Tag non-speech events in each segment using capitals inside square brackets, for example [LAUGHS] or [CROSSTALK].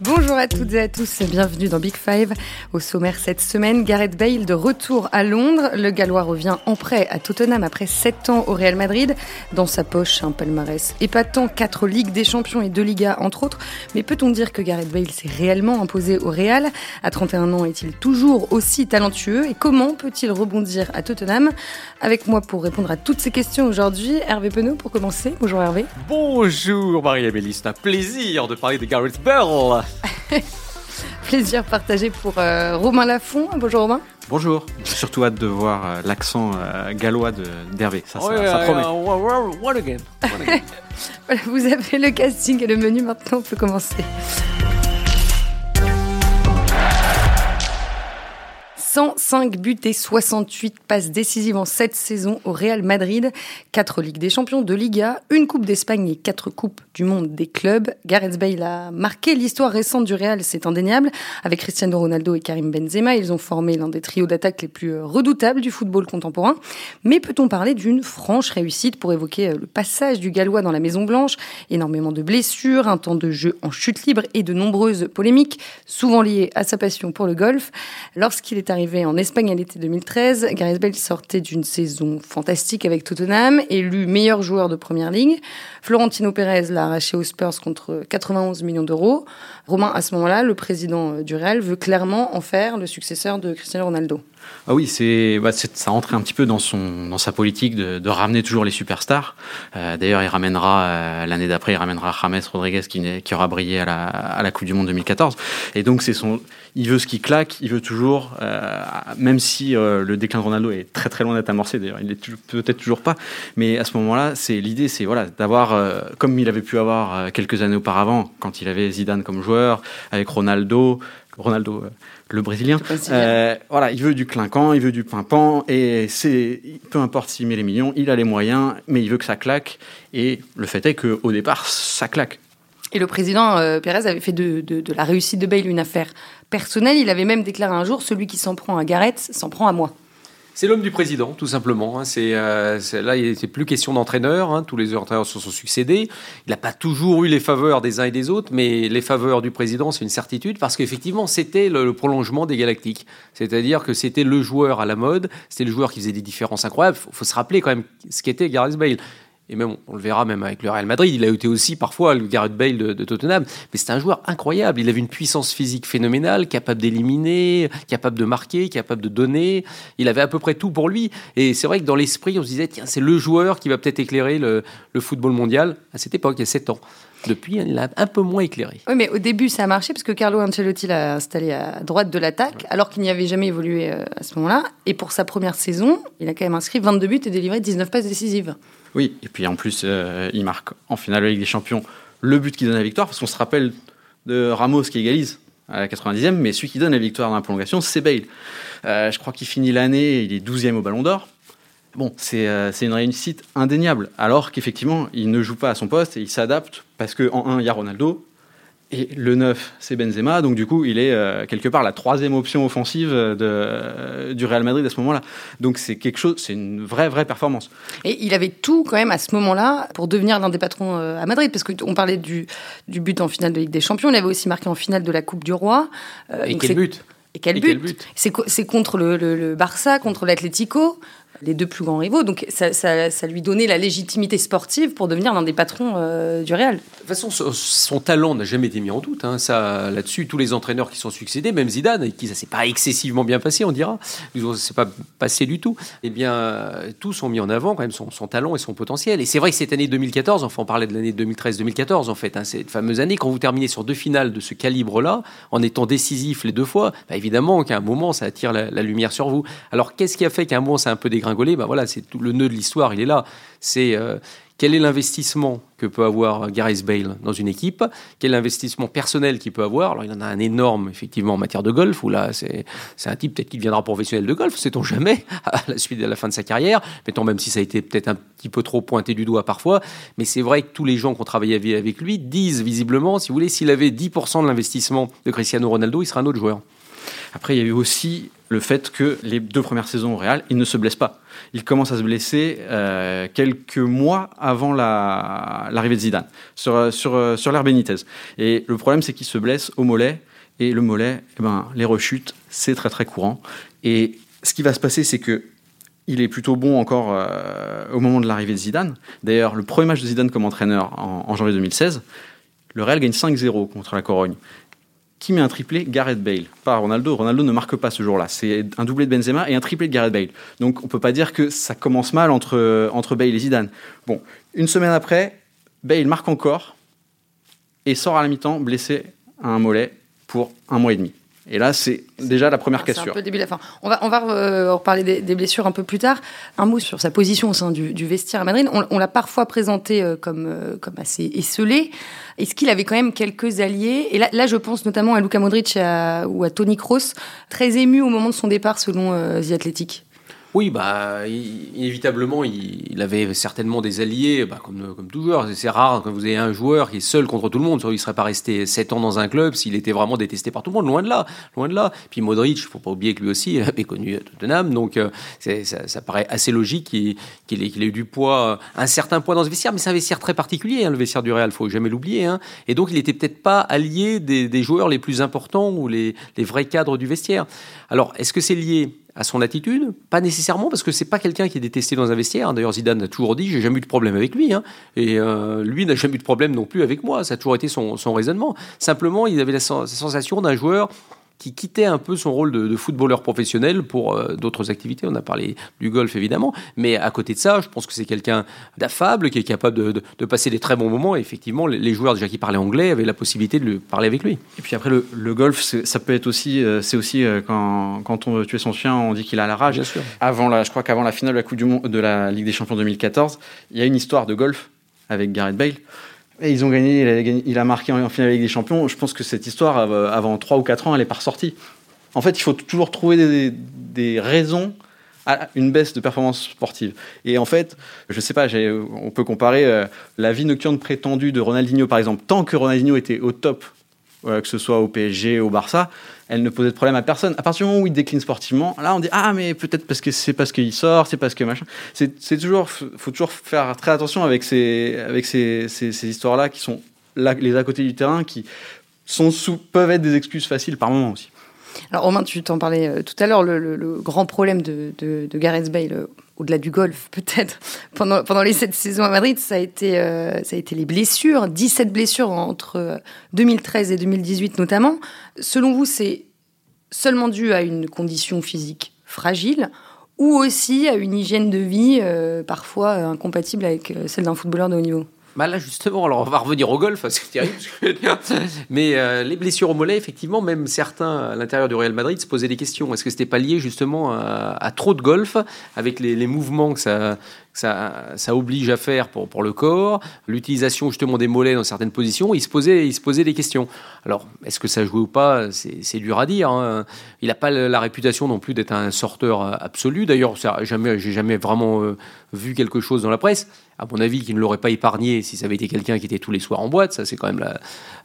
Bonjour à toutes et à tous, bienvenue dans Big Five. Au sommaire cette semaine, Gareth Bale de retour à Londres. Le Gallois revient en prêt à Tottenham après 7 ans au Real Madrid. Dans sa poche, un palmarès épatant, 4 Ligues des Champions et 2 Ligas entre autres. Mais peut-on dire que Gareth Bale s'est réellement imposé au Real? À 31 ans, est-il toujours aussi talentueux? Et comment peut-il rebondir à Tottenham? Avec moi pour répondre à toutes ces questions aujourd'hui, Hervé Penaud pour commencer. Bonjour Hervé. Bonjour Marie-Amélie, c'est un plaisir de parler de Gareth Bale. [LAUGHS] Plaisir partagé pour euh, Romain Lafont. Bonjour Romain. Bonjour. J'ai surtout hâte de voir euh, l'accent euh, gallois d'Hervé. Ça, ça, ça, promet. What again? [LAUGHS] voilà, vous avez le casting et le menu. Maintenant, on peut commencer. 105 buts et 68 passes décisives en cette saison au Real Madrid. 4 Ligues des Champions, de Liga, une Coupe d'Espagne et 4 Coupes du Monde des clubs. Gareth Bale a marqué l'histoire récente du Real, c'est indéniable. Avec Cristiano Ronaldo et Karim Benzema, ils ont formé l'un des trios d'attaque les plus redoutables du football contemporain. Mais peut-on parler d'une franche réussite pour évoquer le passage du Gallois dans la Maison Blanche Énormément de blessures, un temps de jeu en chute libre et de nombreuses polémiques, souvent liées à sa passion pour le golf. Lorsqu'il est arrivé en Espagne à l'été 2013. Gareth Bale sortait d'une saison fantastique avec Tottenham, élu meilleur joueur de première ligue. Florentino Pérez l'a arraché aux Spurs contre 91 millions d'euros. Romain, à ce moment-là, le président du Real veut clairement en faire le successeur de Cristiano Ronaldo. Ah oui, c'est bah, ça rentrait un petit peu dans son dans sa politique de, ramener toujours les superstars. Euh, D'ailleurs, il ramènera euh, l'année d'après, il ramènera James Rodriguez qui, qui aura brillé à la, à la Coupe du Monde 2014. Et donc c'est son, il veut ce qui claque, il veut toujours, euh, même si le déclin de Ronaldo est très très loin d'être amorcé. D'ailleurs, il est peut-être toujours pas. Mais à ce moment-là, c'est l'idée, c'est voilà d'avoir comme il avait pu avoir quelques années auparavant quand il avait Zidane comme joueur, avec Ronaldo, Ronaldo le brésilien. Euh, voilà, il veut du clinquant, il veut du pimpant, et c'est peu importe s'il met les millions, il a les moyens, mais il veut que ça claque. Et le fait est qu'au départ, ça claque. Et le président euh, Pérez avait fait de, de, de, la réussite de Bale une affaire personnelle. Il avait même déclaré un jour celui qui s'en prend à Gareth s'en prend à moi. C'est l'homme du président, tout simplement. Hein. C'est euh, là, il n'est plus question d'entraîneur. Hein. Tous les entraîneurs se sont succédés. Il n'a pas toujours eu les faveurs des uns et des autres, mais les faveurs du président, c'est une certitude parce qu'effectivement, c'était le, prolongement des Galactiques. C'est-à-dire que c'était le joueur à la mode, c'était le joueur qui faisait des différences incroyables. Il faut, se rappeler quand même ce qu'était Gareth Bale et même on le verra même avec le Real Madrid, il a été aussi parfois le Gareth Bale de, Tottenham, mais c'est un joueur incroyable. Il avait une puissance physique phénoménale, capable d'éliminer, capable de marquer, capable de donner. Il avait à peu près tout pour lui. Et c'est vrai que dans l'esprit, on se disait tiens, c'est le joueur qui va peut-être éclairer le, le, football mondial à cette époque, il y a 7 ans. Depuis, il l'a un peu moins éclairé. Oui, mais au début, ça a marché parce que Carlo Ancelotti l'a installé à droite de l'attaque, alors qu'il n'y avait jamais évolué euh, à ce moment-là. Et pour sa première saison, il a quand même inscrit 22 buts et délivré 19 passes décisives. Oui, et puis en plus, euh, il marque en finale de la Ligue des Champions le but qui donne la victoire, parce qu'on se rappelle de Ramos qui égalise à la 90e, mais celui qui donne la victoire dans la prolongation, c'est Bale. Euh, je crois qu'il finit l'année, il est 12e au Ballon d'Or. Bon, c'est euh, une réussite indéniable, alors qu'effectivement, il ne joue pas à son poste et il s'adapte, parce qu'en 1, il y a Ronaldo, et le 9, c'est Benzema. Donc, du coup, il est euh, quelque part la troisième option offensive de, euh, du Real Madrid à ce moment-là. Donc, c'est quelque chose, c'est une vraie, vraie performance. Et il avait tout, quand même, à ce moment-là, pour devenir l'un des patrons euh, à Madrid. Parce qu'on parlait du, du but en finale de Ligue des Champions. Il avait aussi marqué en finale de la Coupe du Roi. et quel but? Et quel but, but? C'est contre le, le, le Barça, contre l'Atlético les deux plus grands rivaux. Donc ça, ça, lui donnait la légitimité sportive pour devenir l'un des patrons euh, du Real. De toute façon, son, talent n'a jamais été mis en doute. Hein. Ça, là-dessus, tous les entraîneurs qui sont succédés, même Zidane, avec qui ça s'est pas excessivement bien passé, on dira, ça s'est pas passé du tout. Eh bien, tous ont mis en avant quand même son, talent et son potentiel. Et c'est vrai que cette année 2014, enfin, on parlait de l'année 2013-2014 en fait, hein, cette fameuse année, quand vous terminez sur deux finales de ce calibre-là, en étant décisif les deux fois, bah, évidemment qu'à un moment, ça attire la, la lumière sur vous. Alors, qu'est-ce qui a fait qu'à un moment, ça a un peu dégringolé ben voilà, c'est le nœud de l'histoire, il est là. C'est euh, quel est l'investissement que peut avoir Gareth Bale dans une équipe? Quel est l'investissement personnel qu'il peut avoir? Alors, il en a un énorme, effectivement, en matière de golf, où là, c'est un type peut-être qui deviendra professionnel de golf, sait-on jamais, [LAUGHS] à la suite de la fin de sa carrière, mettons même si ça a été peut-être un petit peu trop pointé du doigt parfois, mais c'est vrai que tous les gens qui ont travaillé avec lui disent visiblement, si vous voulez, s'il avait 10% de l'investissement de Cristiano Ronaldo, il serait un autre joueur. Après, il y a eu aussi le fait que les deux premières saisons au Real, il ne se blesse pas. Il commence à se blesser euh, quelques mois avant l'arrivée de Zidane sur, sur, sur l'ère Benitez. Et le problème, c'est qu'il se blesse au mollet. Et le mollet, eh ben, les rechutes, c'est très très courant. Et ce qui va se passer, c'est que il est plutôt bon encore euh, au moment de l'arrivée de Zidane. D'ailleurs, le premier match de Zidane comme entraîneur en, janvier 2016, le Real gagne 5-0 contre la Corogne. Qui met un triplé Gareth Bale, pas Ronaldo. Ronaldo ne marque pas ce jour-là. C'est un doublé de Benzema et un triplé de Gareth Bale. Donc on ne peut pas dire que ça commence mal entre, entre Bale et Zidane. Bon, une semaine après, Bale marque encore et sort à la mi-temps blessé à un mollet pour un mois et demi. Et là, c'est déjà la première question. Un peu débile. Enfin, on va, on va euh, reparler des, blessures un peu plus tard. Un mot sur sa position au sein du, vestiaire à Madrid. On, l'a parfois présenté euh, comme, euh, comme assez esselé. Est-ce qu'il avait quand même quelques alliés? Et là, là, je pense notamment à Luka Modric ou à Tony Kroos, très ému au moment de son départ selon The Athletic. Oui, bah, inévitablement, il, avait certainement des alliés, bah, comme, comme tout joueur. C'est rare quand vous avez un joueur qui est seul contre tout le monde. Il ne serait pas resté 7 ans dans un club s'il était vraiment détesté par tout le monde. Loin de là, loin de là. Puis Modric, il ne faut pas oublier que lui aussi avait connu Tottenham. Donc, euh, ça, paraît assez logique qu'il ait, eu du poids, un certain poids dans ce vestiaire. Mais c'est un vestiaire très particulier, hein, le vestiaire du Real, il faut jamais l'oublier. Hein. Et donc, il n'était peut-être pas allié des, joueurs les plus importants ou les, les vrais cadres du vestiaire. Alors, est-ce que c'est lié à son attitude Pas nécessairement, parce que c'est pas quelqu'un qui est détesté dans un vestiaire. D'ailleurs, Zidane a toujours dit j'ai jamais eu de problème avec lui. Hein. Et euh, lui n'a jamais eu de problème non plus avec moi. Ça a toujours été son, son raisonnement. Simplement, il avait la sensation d'un joueur qui quittait un peu son rôle de, footballeur professionnel pour euh, d'autres activités. On a parlé du golf évidemment, mais à côté de ça, je pense que c'est quelqu'un d'affable, qui est capable de, passer des très bons moments. Et effectivement, les, joueurs déjà qui parlaient anglais avaient la possibilité de lui parler avec lui. Et puis après, le, golf, ça peut être aussi, euh, c'est aussi euh, quand, quand on veut tuer son chien, on dit qu'il a la rage. Bien sûr. Avant la, je crois qu'avant la finale de la Coupe du Monde, de la Ligue des Champions 2014, il y a une histoire de golf avec Gareth Bale. Et ils ont gagné il, a marqué en, finale avec des champions. Je pense que cette histoire, euh, avant 3 ou 4 ans, elle n'est pas ressortie. En fait, il faut toujours trouver des, raisons à une baisse de performance sportive. Et en fait, je ne sais pas, on peut comparer euh, la vie nocturne prétendue de Ronaldinho, par exemple. Tant que Ronaldinho était au top que ce soit au PSG, au Barça, elle ne posait de problème à personne. À partir du moment où il décline sportivement, là on dit ah mais peut-être parce que c'est parce qu'il sort, c'est parce que machin. C'est toujours, faut toujours faire très attention avec ces, avec ces, ces, histoires-là qui sont là, les à côté du terrain, qui sont sous, peuvent être des excuses faciles par moment aussi. Alors Romain, tu t'en parlais euh, tout à l'heure, le, grand problème de, de, de Gareth Bale euh, au-delà du golf [LAUGHS] peut-être, pendant, pendant les sept saisons à Madrid, ça a été, euh, ça a été les blessures, 17 blessures entre 2013 euh, et 2018 notamment. Selon vous, c'est seulement dû à une condition physique fragile ou aussi à une hygiène de vie euh, parfois incompatible avec celle d'un footballeur de haut niveau? Bah là justement, alors on va revenir au golf. Mais euh, les blessures au mollet, effectivement, même certains à l'intérieur du Real Madrid se posaient des questions. Est-ce que c'était pas lié justement à, trop de golf, avec les, mouvements que ça, ça, oblige à faire pour, pour le corps, l'utilisation justement des mollets dans certaines positions, il se posait, il se posait des questions. Alors, est-ce que ça jouait ou pas? C'est dur à dire. Hein. Il n'a pas la réputation non plus d'être un sorteur absolu. D'ailleurs, jamais, j'ai jamais vraiment euh, vu quelque chose dans la presse à mon avis, qu'il ne l'aurait pas épargné si ça avait été quelqu'un qui était tous les soirs en boîte. Ça, c'est quand même.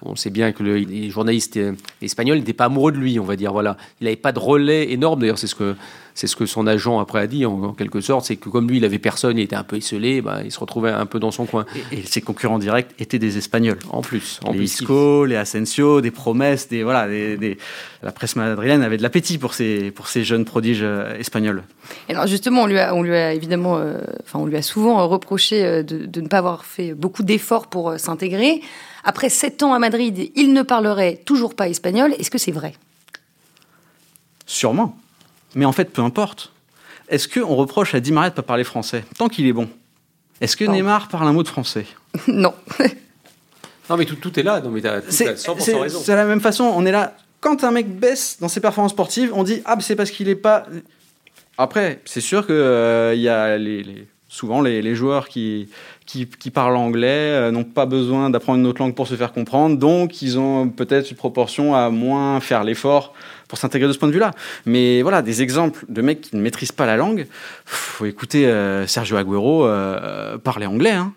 On sait bien que les journalistes euh, espagnols n'étaient pas amoureux de lui, on va dire. Voilà, il n'avait pas de relais énorme. D'ailleurs, c'est ce que c'est ce que son agent après a dit en, quelque sorte, c'est que comme lui, il avait personne, il était un peu isolé, bah, il se retrouvait un peu dans son coin. Et, ses concurrents directs étaient des Espagnols. En plus, en les Isco, les Asensio, des promesses, des voilà, des, la presse madrilène avait de l'appétit pour ces pour ces jeunes prodiges euh, espagnols. alors justement, on lui a, on lui a évidemment, euh, enfin, on lui a souvent reproché euh, de, de ne pas avoir fait beaucoup d'efforts pour s'intégrer. Après sept ans à Madrid, il ne parlerait toujours pas espagnol. Est-ce que c'est vrai? Sûrement. Mais en fait, peu importe. Est-ce qu'on reproche à Di Maria de ne pas parler français? Tant qu'il est bon. Est-ce que Neymar parle un mot de français? [LAUGHS] Non. non, mais tout, tout, est là. Non, mais c'est, 100% raison. C'est la même façon. On est là. Quand un mec baisse dans ses performances sportives, on dit Ah, c'est parce qu'il n'est pas. Après, c'est sûr qu'il euh, y a les, souvent les, joueurs qui, qui, parlent anglais euh, n'ont pas besoin d'apprendre une autre langue pour se faire comprendre, donc ils ont peut-être une proportion à moins faire l'effort pour s'intégrer de ce point de vue-là. Mais voilà, des exemples de mecs qui ne maîtrisent pas la langue. Faut écouter euh, Sergio Aguero euh, parler anglais. Hein.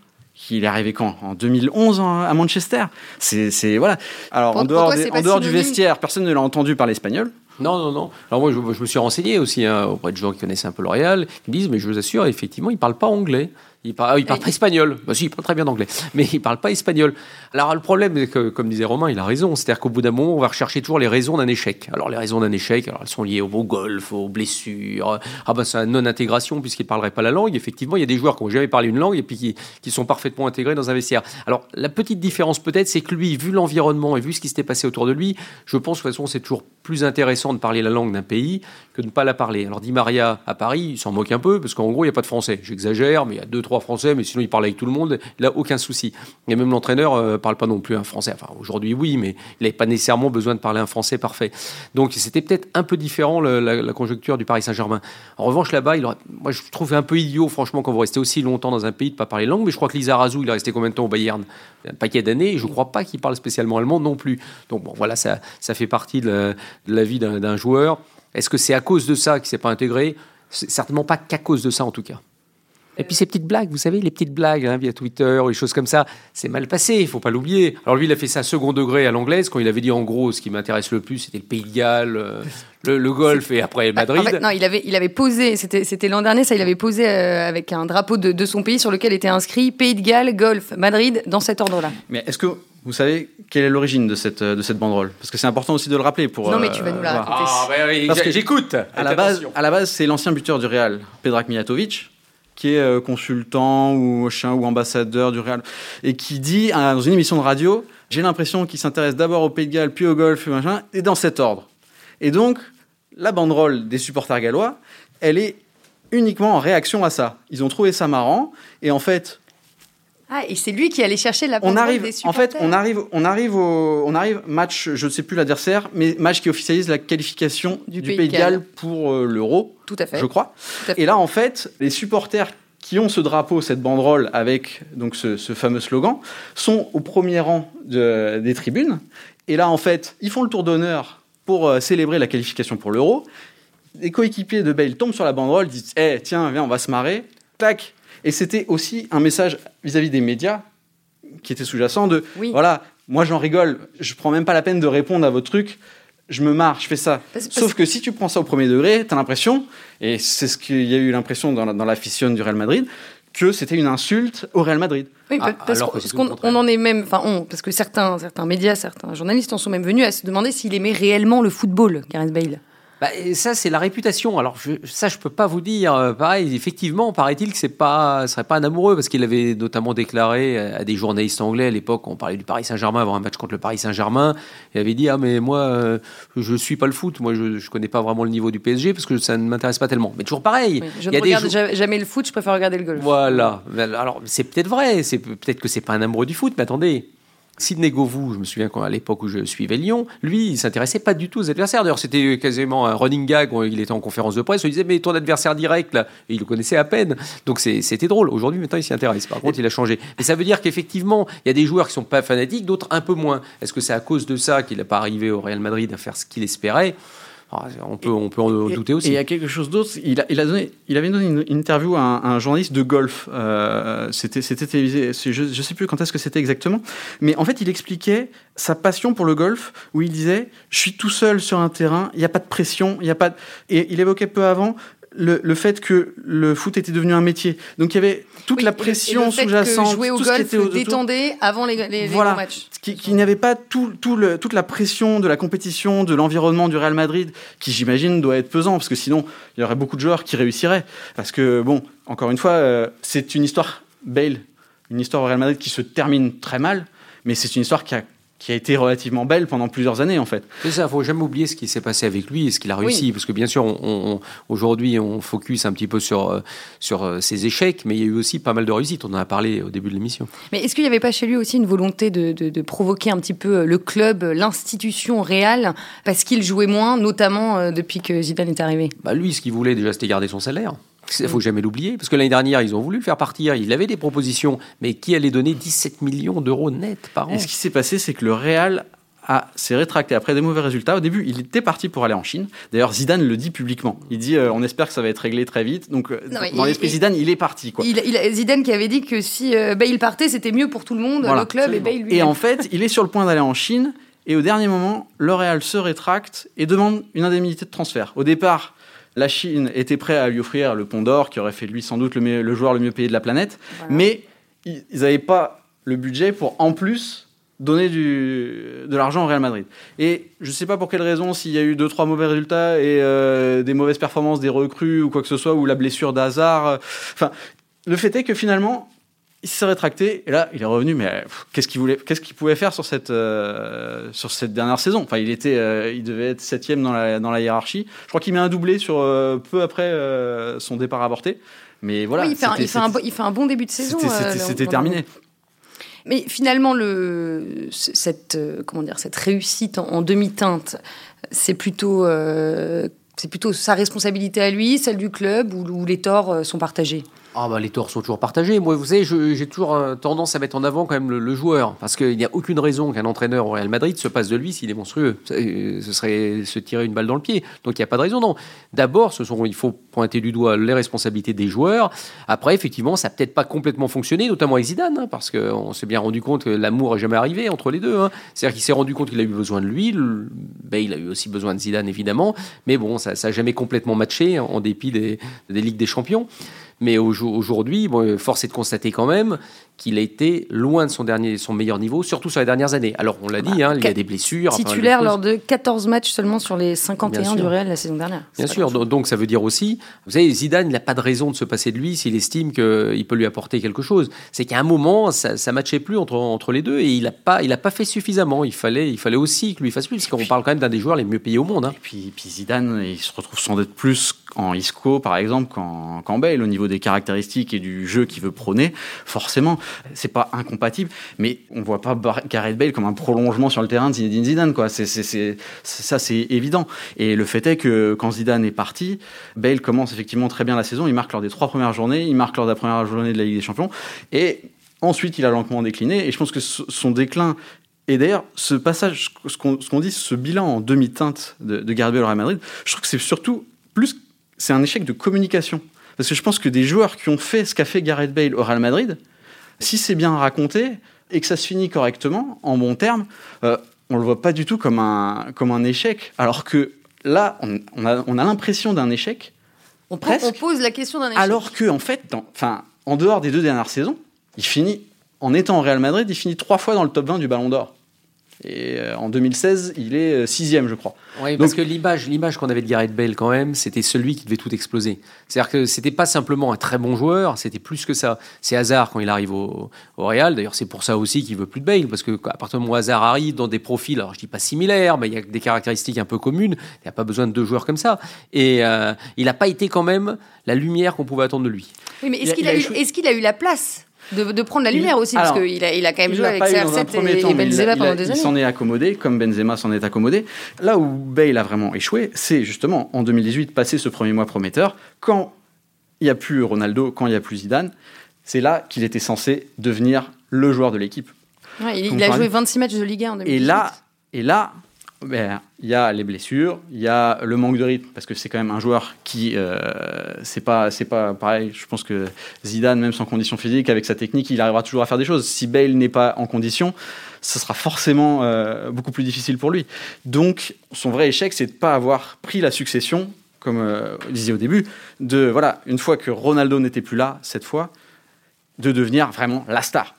Il est arrivé quand? En 2011 à Manchester. C'est voilà. Alors en dehors, en dehors du vestiaire, personne ne l'a entendu parler espagnol. Non, non, non. Alors moi, je, je me suis renseigné aussi hein, auprès de gens qui connaissent un peu L'Oréal. Ils me disent, mais je vous assure, effectivement, ils ne parlent pas anglais. Il parle, il parle pas espagnol. Bah, si, il parle très bien anglais, mais il parle pas espagnol. Alors le problème, que, comme disait Romain, il a raison. C'est-à-dire qu'au bout d'un moment, on va rechercher toujours les raisons d'un échec. Alors les raisons d'un échec, alors elles sont liées au, golf, aux blessures. Ah ben c'est non-intégration puisqu'il ne parlerait pas la langue. Effectivement, il y a des joueurs qui n'ont jamais parlé une langue et puis qui, qui, sont parfaitement intégrés dans un vestiaire. Alors la petite différence peut-être, c'est que lui, vu l'environnement et vu ce qui s'était passé autour de lui, je pense que de toute façon c'est toujours plus intéressant de parler la langue d'un pays que de ne pas la parler. Alors Di Maria à Paris, il s'en moque un peu parce qu'en gros il n'y a pas de français. J'exagère, mais il y a deux trois français, mais sinon il parle avec tout le monde, il n'a aucun souci. Et même l'entraîneur ne euh, parle pas non plus un français. Enfin, aujourd'hui, oui, mais il n'avait pas nécessairement besoin de parler un français parfait. Donc, c'était peut-être un peu différent la, conjoncture du Paris Saint-Germain. En revanche, là-bas, moi, je trouve un peu idiot, franchement, quand vous restez aussi longtemps dans un pays de ne pas parler langue. Mais je crois que Lisa Razou, il est resté combien de temps au Bayern? Un paquet d'années. Et je ne crois pas qu'il parle spécialement allemand non plus. Donc, bon, voilà, ça, ça fait partie de de la vie d'un joueur. Est-ce que c'est à cause de ça qu'il ne s'est pas intégré? Certainement pas qu'à cause de ça, en tout cas. Et puis ces petites blagues, vous savez, les petites blagues hein, via Twitter ou les choses comme ça, c'est mal passé, il faut pas l'oublier. Alors lui, il a fait ça second degré à l'anglaise quand il avait dit en gros ce qui m'intéresse le plus, c'était le Pays de Galles, euh, le, le, golf et après Madrid. En fait, non, il avait, il avait posé, c'était, c'était l'an dernier, ça, il avait posé euh, avec un drapeau de, de, son pays sur lequel était inscrit Pays de Galles, golf, Madrid, dans cet ordre-là. Mais est-ce que vous savez quelle est l'origine de cette, de cette banderole? Parce que c'est important aussi de le rappeler pour. Non, mais tu vas nous la raconter. Ah, bah oui, Parce que j'écoute. À la base, à la base, c'est l'ancien buteur du Real, Pedrak Mijatovic qui est euh, consultant ou chien ou ambassadeur du Real, et qui dit euh, dans une émission de radio, j'ai l'impression qu'il s'intéresse d'abord au Pays de Galles, puis au golf, et, machin, et dans cet ordre. Et donc, la banderole des supporters gallois, elle est uniquement en réaction à ça. Ils ont trouvé ça marrant, et en fait, ah, et c'est lui qui allait chercher la on arrive, des En fait, on arrive, on arrive au, on arrive match, je ne sais plus l'adversaire, mais match qui officialise la qualification du, du Pays de Galles pour euh, l'Euro. Tout à fait. Je crois. fait. Et là, en fait, les supporters qui ont ce drapeau, cette banderole avec donc ce, ce fameux slogan, sont au premier rang de, des tribunes. Et là, en fait, ils font le tour d'honneur pour euh, célébrer la qualification pour l'Euro. Les coéquipiers de Bale tombent sur la banderole, disent Eh, tiens, viens, on va se marrer. Tac, et c'était aussi un message vis-à-vis -vis des médias qui était sous-jacent de oui. voilà, moi j'en rigole, je prends même pas la peine de répondre à votre truc, je me marre, je fais ça. Parce, Sauf que si tu prends ça au premier degré, tu as l'impression, et c'est ce qu'il y a eu l'impression dans, la, dans la fission du Real Madrid, que c'était une insulte au Real Madrid. Oui, ah, parce, parce qu'on on en est même, enfin, on, parce que certains, certains médias, certains journalistes en sont même venus à se demander s'il aimait réellement le football, Gareth Bale. Bah, ça, c'est la réputation. Alors, je, ça, je peux pas vous dire. Pareil, effectivement, paraît-il que c'est pas, ce serait pas un amoureux, parce qu'il avait notamment déclaré à des journalistes anglais à l'époque, on parlait du Paris Saint-Germain avant un match contre le Paris Saint-Germain. Il avait dit ah mais moi, euh, je suis pas le foot. Moi, je, je connais pas vraiment le niveau du PSG parce que ça ne m'intéresse pas tellement. Mais toujours pareil. Oui, je ne regarde jamais le foot. Je préfère regarder le golf. Voilà. Alors, c'est peut-être vrai. C'est peut-être que c'est pas un amoureux du foot, mais attendez. Sidney Govou, je me souviens qu'à l'époque où je suivais Lyon, lui, il s'intéressait pas du tout aux adversaires. D'ailleurs, c'était quasiment un running gag. Il était en conférence de presse. Il disait, mais ton adversaire direct, là, il le connaissait à peine. Donc c'était drôle. Aujourd'hui, maintenant, il s'y intéresse. Par contre, il a changé. Mais ça veut dire qu'effectivement, il y a des joueurs qui sont pas fanatiques, d'autres un peu moins. Est-ce que c'est à cause de ça qu'il n'a pas arrivé au Real Madrid à faire ce qu'il espérait? On peut, on peut en et, douter aussi. Et il y a quelque chose d'autre. Il, a, il, a donné, il avait donné une interview à un, à un journaliste de golf. Euh, c'était télévisé. Je ne sais plus quand est-ce que c'était exactement. Mais en fait, il expliquait sa passion pour le golf, où il disait Je suis tout seul sur un terrain, il n'y a pas de pression, il n'y a pas de... Et il évoquait peu avant le, le, fait que le foot était devenu un métier. Donc il y avait toute oui, la pression sous-jacente, jouer au tout golf, ce qui était détendait avant les, les, voilà. les matchs. Qui, qui pas tout, tout le, toute la pression de la compétition, de l'environnement du Real Madrid, qui j'imagine doit être pesant, parce que sinon il y aurait beaucoup de joueurs qui réussiraient. Parce que bon, encore une fois, euh, c'est une histoire Bale, une histoire au Real Madrid qui se termine très mal, mais c'est une histoire qui a qui a été relativement belle pendant plusieurs années en fait. C'est ça, faut jamais oublier ce qui s'est passé avec lui et ce qu'il a réussi, Oui. parce que bien sûr, on, on- aujourd'hui, on focus un petit peu sur euh, sur euh, ses échecs, mais il y a eu aussi pas mal de réussites. On en a parlé au début de l'émission. Mais est-ce qu'il n'y avait pas chez lui aussi une volonté de, de- de provoquer un petit peu le club, l'institution réelle, parce qu'il jouait moins, notamment euh, depuis que Zidane est arrivé? Bah lui, ce qu'il voulait déjà, c'était garder son salaire. Il faut jamais l'oublier, parce que l'année dernière, ils ont voulu le faire partir. Il avait des propositions, mais qui allait donner 17 millions d'euros net par an Et ce qui s'est passé, c'est que le Real a- s'est rétracté après des mauvais résultats. Au début, il était parti pour aller en Chine. D'ailleurs, Zidane le dit publiquement. Il dit euh, on espère que ça va être réglé très vite. Donc, euh, Non, dans l'esprit Zidane, il est parti. Quoi. il, il- Zidane qui avait dit que si euh, Bale partait, c'était mieux pour tout le monde, Voilà. le club et Bale lui. Et en fait, il est sur le point d'aller en Chine. Et au dernier moment, L'Oréal se rétracte et demande une indemnité de transfert. Au départ, la Chine était prête à lui offrir le pont d'or, qui aurait fait de lui sans doute le, joueur le mieux payé de la planète. Mais ils n'avaient pas le budget pour, en plus, donner du, de l'argent au Real Madrid. Et je ne sais pas pour quelle raison, s'il y a eu deux, trois mauvais résultats et euh, des mauvaises performances des recrues ou quoi que ce soit, ou la blessure d'Hazard. Euh, enfin, le fait est que finalement, il s'est rétracté et là il est revenu mais qu'est-ce qu'il voulait qu'est-ce qu'il pouvait faire sur cette euh, sur cette dernière saison? Enfin il était euh, il devait être septième dans la dans la hiérarchie. Je crois qu'il met un doublé sur euh, peu après son départ avorté. Mais voilà il, fait un, il, fait un, il, fait un, bon début de saison c'était terminé. mais finalement le cette comment dire cette réussite en, demi-teinte c'est plutôt c'est plutôt sa responsabilité à lui, celle du club, ou les torts sont partagés? Ah bah les torts sont toujours partagés. Moi, vous savez, j'ai toujours euh, tendance à mettre en avant quand même le, joueur, parce qu'il n'y a aucune raison qu'un entraîneur au Real Madrid se passe de lui s'il est monstrueux. Ce serait se tirer une balle dans le pied. Donc il n'y a pas de raison, non. D'abord, ce il faut pointer du doigt les responsabilités des joueurs. Après, effectivement, ça n'a peut-être pas complètement fonctionné, notamment avec Zidane, hein, parce qu'on s'est bien rendu compte que l'amour n'est jamais arrivé entre les deux. Hein. C'est-à-dire qu'il s'est rendu compte qu'il a eu besoin de lui. Ben, il a eu aussi besoin de Zidane, évidemment. Mais bon, ça n'a jamais complètement matché en dépit des, des Ligues des Champions. Mais aujourd'hui, bon, force est de constater quand même qu'il a été loin de son, dernier, son meilleur niveau, surtout sur les dernières années. Alors, on l'a dit, hein, il y a des blessures. Titulaire lors de 14 matchs seulement sur les 51 du Real la saison dernière. Bien sûr, donc, ça veut dire aussi, vous savez, Zidane, il n'a pas de raison de se passer de lui s'il estime qu'il peut lui apporter quelque chose. C'est qu'à un moment, ça ne matchait plus entre, entre les deux et il n'a pas, il pas fait suffisamment. Il fallait, il fallait aussi que lui fasse plus, parce qu'on parle quand même d'un des joueurs les mieux payés au monde. Hein. Et puis, puis Zidane, il se retrouve sans doute plus en Isco, par exemple, qu'en Bale, au niveau des caractéristiques et du jeu qu'il veut prôner. Forcément, c'est pas incompatible, mais on voit pas Gareth Bale comme un prolongement sur le terrain de Zinedine Zidane, quoi. C'est, ça, c'est évident. Et le fait est que quand Zidane est parti, Bale commence effectivement très bien la saison. Il marque lors des trois premières journées, il marque lors de la première journée de la Ligue des Champions, et ensuite il a lentement décliné. Et je pense que son déclin et d'ailleurs, ce passage, ce qu'on dit, ce bilan en demi-teinte de, de Gareth Bale au Real Madrid, je trouve que c'est surtout plus c'est un échec de communication. Parce que je pense que des joueurs qui ont fait ce qu'a fait Gareth Bale au Real Madrid, si c'est bien raconté et que ça se finit correctement, en bons termes, euh, on le voit pas du tout comme un, comme un échec. Alors que là, on, a, on a l'impression d'un échec. On, presque, on pose la question d'un échec. Alors que, en fait, en dehors des deux dernières saisons, il finit, en étant au Real Madrid, il finit trois fois dans le top 20 du Ballon d'Or. Et euh, en 2016, il est euh, sixième, je crois. Oui, parce que l'image, l'image qu'on avait de Gareth Bale quand même, c'était celui qui devait tout exploser. C'est-à-dire que c'était pas simplement un très bon joueur, c'était plus que ça. C'est hasard quand il arrive au, Real. D'ailleurs, c'est pour ça aussi qu'il veut plus de Bale, parce que à partir du moment où Hazard arrive dans des profils, alors je dis pas similaires, mais il y a des caractéristiques un peu communes. Il n'y a pas besoin de deux joueurs comme ça. Et euh, il n'a pas été quand même la lumière qu'on pouvait attendre de lui. Oui, mais est-ce qu'il a, est qu'il a eu la place? De, prendre la lumière aussi, parce qu'il a, il a quand même joué avec CR7 et, Benzema pendant des années. Il s'en est accommodé, comme Benzema s'en est accommodé. Là où Bale a vraiment échoué, c'est justement en 2018, passer ce premier mois prometteur, quand il n'y a plus Ronaldo, quand il n'y a plus Zidane, c'est là qu'il était censé devenir le joueur de l'équipe. il, a joué 26 matchs de Ligue 1 en 2018. Et là, et là ben, il y a les blessures, il y a le manque de rythme, parce que c'est quand même un joueur qui, euh, c'est pas, pas pareil. Je pense que Zidane, même sans condition physique, avec sa technique, il arrivera toujours à faire des choses. Si Bale n'est pas en condition, ce sera forcément euh, beaucoup plus difficile pour lui. Donc, son vrai échec, c'est de ne pas avoir pris la succession, comme euh, on disait au début, de voilà, une fois que Ronaldo n'était plus là, cette fois, de devenir vraiment la star.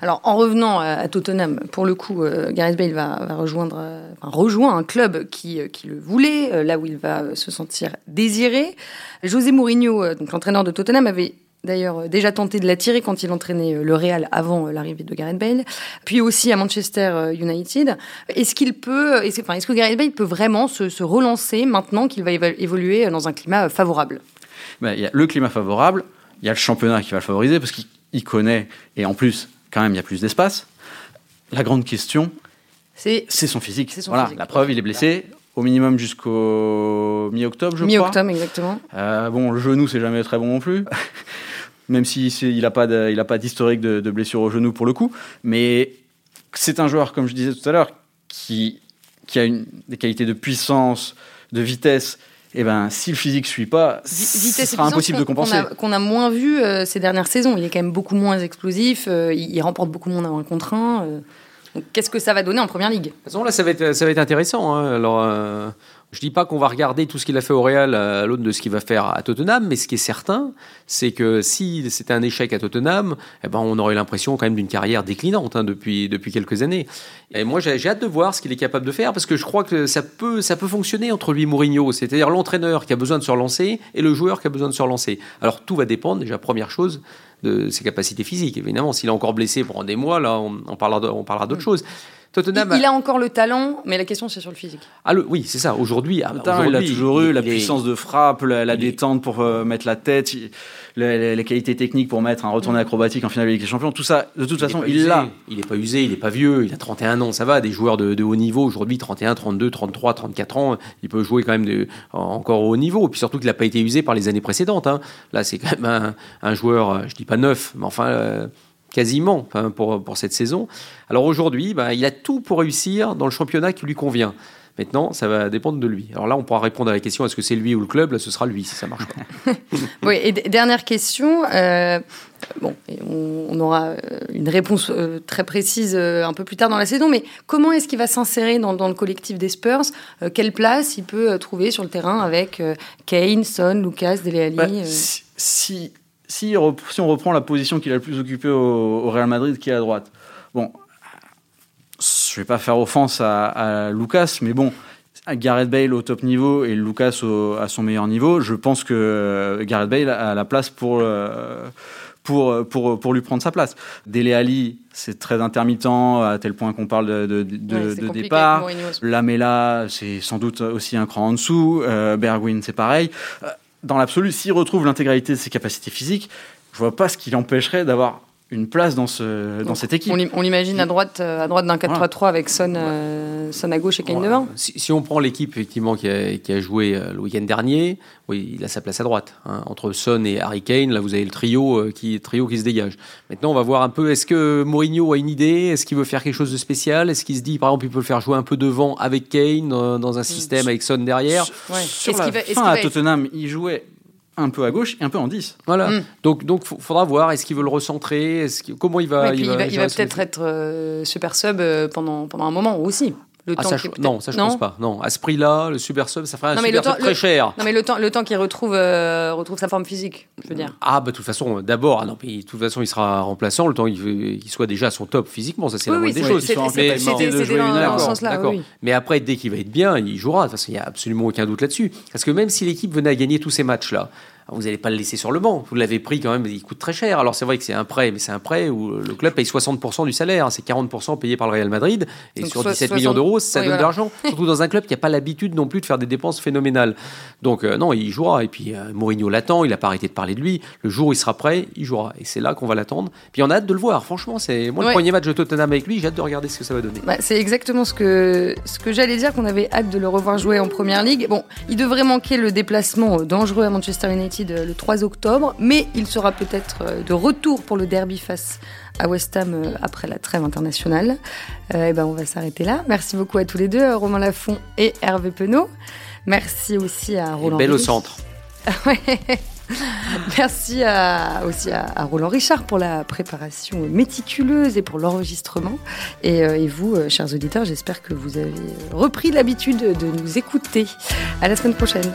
Alors, en revenant à, Tottenham, pour le coup, euh, Gareth Bale va, rejoindre, euh, un club qui, euh, qui le voulait, là où il va se sentir désiré. José Mourinho, donc l'entraîneur de Tottenham, avait d'ailleurs déjà tenté de l'attirer quand il entraînait le Real avant l'arrivée de Gareth Bale, puis aussi à Manchester United. Est-ce qu'il peut, enfin, est-ce que Gareth Bale peut vraiment se, relancer maintenant qu'il va évoluer dans un climat favorable? Ben, Il y a le climat favorable, il y a le championnat qui va le favoriser parce qu'il connaît, et en plus, quand même, il y a plus d'espace. La grande question, c'est son physique. Son voilà, la preuve, il est blessé au minimum jusqu'au mi-octobre, je mi crois. Mi-octobre, exactement. Euh, bon, le genou, c'est jamais très bon non plus. [LAUGHS] Même s'il si n'a pas d'historique de, de, blessure au genou pour le coup. Mais c'est un joueur, comme je disais tout à l'heure, qui, qui a une, des qualités de puissance, de vitesse eh ben, si le physique ne suit pas, ce sera impossible de compenser. Qu'on a, moins vu euh, ces dernières saisons. Il est quand même beaucoup moins explosif, euh, il, remporte beaucoup moins d'un contre un. Euh. qu'est-ce que ça va donner en première ligue? De toute façon, là, ça va être, ça va être intéressant. Hein. Alors, je dis pas qu'on va regarder tout ce qu'il a fait au Real à l'aune de ce qu'il va faire à Tottenham, mais ce qui est certain, c'est que si c'était un échec à Tottenham, eh ben on aurait l'impression quand même d'une carrière déclinante hein, depuis, depuis quelques années. Et moi, j'ai hâte de voir ce qu'il est capable de faire, parce que je crois que ça peut, ça peut fonctionner entre lui et Mourinho, c'est-à-dire l'entraîneur qui a besoin de se relancer et le joueur qui a besoin de se relancer. Alors tout va dépendre, déjà, première chose, de ses capacités physiques. Évidemment, s'il est encore blessé pendant des mois, là, on, on parlera, on parlera Il, a encore le talent, mais la question c'est sur le physique. Ah, oui, c'est ça. Aujourd'hui, ah, il a toujours eu la puissance de frappe, la, détente pour euh, mettre la tête, les, qualités techniques pour mettre un retourné acrobatique en finale de Ligue des Champions. Tout ça, de toute façon, il l'a. Il n'est pas usé, il n'est pas vieux, il a 31 ans, ça va. Des joueurs de, haut niveau aujourd'hui, 31, 32, 33, 34 ans, il peut jouer quand même de, encore au haut niveau. Et puis surtout qu'il n'a pas été usé par les années précédentes. Hein. Là, c'est quand même un, joueur, euh, je dis pas neuf, mais enfin. Euh, quasiment pour, pour cette saison. Alors aujourd'hui, bah, il a tout pour réussir dans le championnat qui lui convient. Maintenant, ça va dépendre de lui. Alors là, on pourra répondre à la question est-ce que c'est lui ou le club? Là, ce sera lui si ça marche pas. [LAUGHS] oui, et dernière question. Euh, bon, on, aura euh, une réponse euh, très précise un peu plus tard dans la saison, mais comment est-ce qu'il va s'insérer dans, le collectif des Spurs? Quelle place il peut trouver sur le terrain avec Kane, Son, Lucas, Dele Alli bah, si si, on reprend la position qu'il a le plus occupée au, Real Madrid, qui est à droite, bon, je vais pas faire offense à, Lucas, mais bon, Gareth Bale au top niveau et Lucas à son meilleur niveau, je pense que euh, Gareth Bale a la place pour, euh, pour, pour, pour lui prendre sa place. Dele Ali, c'est très intermittent à tel point qu'on parle de, de, départ. Lamela, c'est sans doute aussi un cran en dessous. Euh, Bergwin, c'est pareil dans l'absolu, s'il retrouve l'intégralité de ses capacités physiques, je vois pas ce qui l'empêcherait d'avoir une place dans, ce, dans cette équipe. On l'imagine à droite, euh, à droite d'un 4-3-3 avec Son, euh, Son à gauche et Kane devant si, on prend l'équipe effectivement qui a, qui a joué euh, le week-end dernier, oui, il a sa place à droite. Hein. Entre Son et Harry Kane, là vous avez le trio, qui, trio qui se dégage. Maintenant, on va voir un peu, est-ce que Mourinho a une idée? Est-ce qu'il veut faire quelque chose de spécial? Est-ce qu'il se dit, par exemple, il peut le faire jouer un peu devant avec Kane, dans un mm. système avec Son derrière? Sur, la fin à Tottenham, il jouait un peu à gauche et un peu en 10. Voilà. Mm. Donc, donc, faudra voir. Est-ce qu'il veut le recentrer Comment il va Il va, peut-être être euh, super sub euh, pendant, pendant un moment aussi. Le ah, temps ça, non, ça je pense pas. Non, à ce prix-là, le super sub, ça fera un super sub très cher. Non, mais le temps, le temps qu'il retrouve, euh, retrouve sa forme physique, je veux dire. Ah, bah, de toute façon, d'abord, ah, non, de toute façon, il sera remplaçant le temps qu'il soit déjà à son top physiquement. Ça, c'est la moindre des choses. C'était dans, ce sens-là. Mais après, dès qu'il va être bien, il jouera. De toute façon, il n'y a absolument aucun doute là-dessus. Parce que même si l'équipe venait à gagner tous ces matchs-là, vous n'allez pas le laisser sur le banc. Vous l'avez pris quand même, il coûte très cher. Alors c'est vrai que c'est un prêt, mais c'est un prêt où le club paye 60% du salaire. C'est 40% payé par le Real Madrid. Et sur 17 millions d'euros, ça donne de l'argent. [LAUGHS] Surtout dans un club qui n'a pas l'habitude non plus de faire des dépenses phénoménales. Donc euh, non, il jouera. Et puis euh, Mourinho l'attend, il n'a pas arrêté de parler de lui. Le jour où il sera prêt, il jouera. Et c'est là qu'on va l'attendre. Puis on a hâte de le voir. Franchement, c'est moi le premier match de Tottenham avec lui, j'ai hâte de regarder ce que ça va donner. Bah, c'est exactement ce que, ce que j'allais dire, qu'on avait hâte de le revoir jouer en première ligue. Bon, il devrait manquer le déplacement dangereux à Manchester United euh, le 3 octobre mais il sera peut-être euh, de retour pour le derby face à West Ham euh, après la trêve internationale. et euh, eh ben on va s'arrêter là. Merci beaucoup à tous les deux, Romain Lafont et Hervé Penaud. Merci aussi à Roland. Belle au centre. [LAUGHS] Merci aussi à, Roland Richard pour la préparation méticuleuse et pour l'enregistrement. Et, et, vous, chers auditeurs, j'espère que vous avez repris l'habitude de nous écouter. À la semaine prochaine.